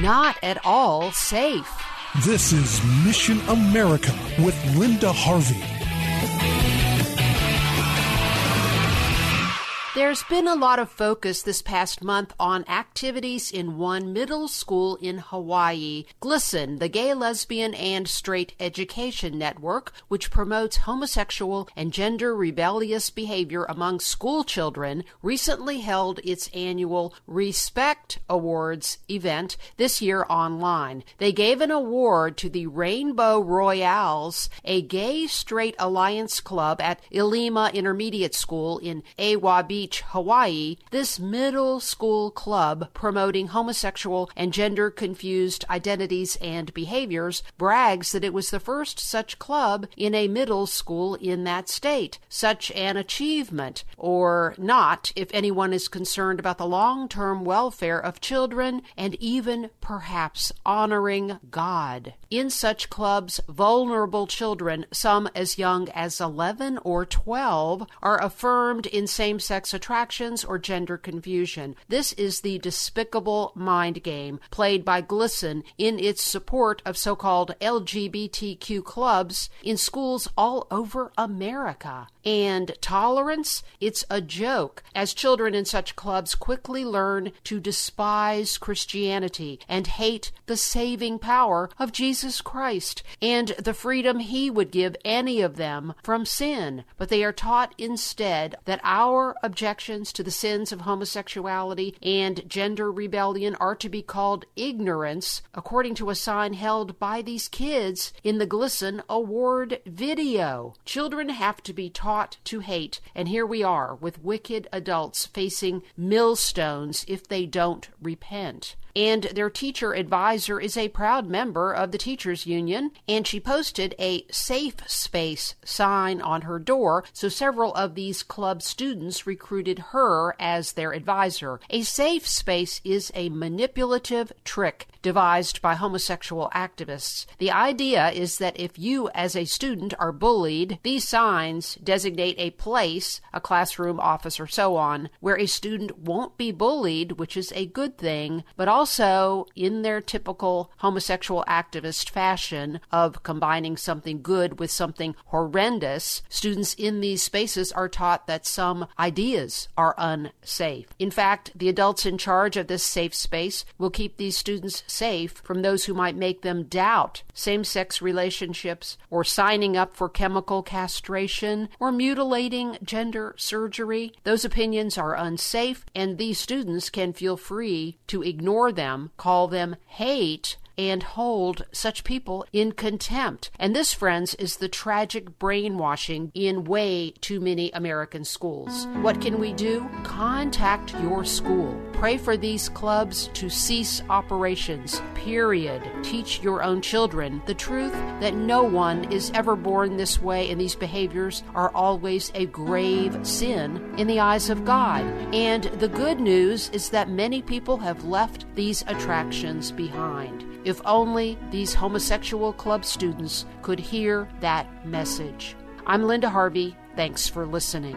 Not at all safe. This is Mission America with Linda Harvey. There's been a lot of focus this past month on activities in one middle school in Hawaii, GLSEN, the Gay, Lesbian, and Straight Education Network, which promotes homosexual and gender rebellious behavior among school children, recently held its annual Respect Awards event this year online. They gave an award to the Rainbow Royales, a gay straight alliance club at Ilima Intermediate School in Ewa Beach Hawaii, this middle school club promoting homosexual and gender confused identities and behaviors brags that it was the first such club in a middle school in that state. Such an achievement, or not, if anyone is concerned about the long term welfare of children and even perhaps honoring God. In such clubs, vulnerable children, some as young as 11 or 12, are affirmed in same sex attractions or gender confusion. This is the despicable mind game played by GLSEN in its support of so called LGBTQ clubs in schools all over America. And tolerance? It's a joke, as children in such clubs quickly learn to despise Christianity and hate the saving power of Jesus Christ and the freedom he would give any of them from sin. But they are taught instead that our objections to the sins of homosexuality and gender rebellion are to be called ignorance, according to a sign held by these kids in the GLSEN Award video. Children have to be taught taught to hate, and here we are with wicked adults facing millstones if they don't repent and their teacher advisor is a proud member of the teachers union and she posted a safe space sign on her door so several of these club students recruited her as their advisor. A safe space is a manipulative trick devised by homosexual activists. The idea is that if you as a student are bullied these signs designate a place a classroom office or so on where a student won't be bullied which is a good thing but also also, in their typical homosexual activist fashion of combining something good with something horrendous, students in these spaces are taught that some ideas are unsafe. In fact, the adults in charge of this safe space will keep these students safe from those who might make them doubt same sex relationships or signing up for chemical castration or mutilating gender surgery. Those opinions are unsafe, and these students can feel free to ignore them, call them hate, and hold such people in contempt. And this, friends, is the tragic brainwashing in way too many American schools. What can we do? Contact your school. Pray for these clubs to cease operations, period. Teach your own children the truth that no one is ever born this way and these behaviors are always a grave sin in the eyes of God. And the good news is that many people have left these attractions behind. If only these homosexual club students could hear that message. I'm Linda Harvey. Thanks for listening.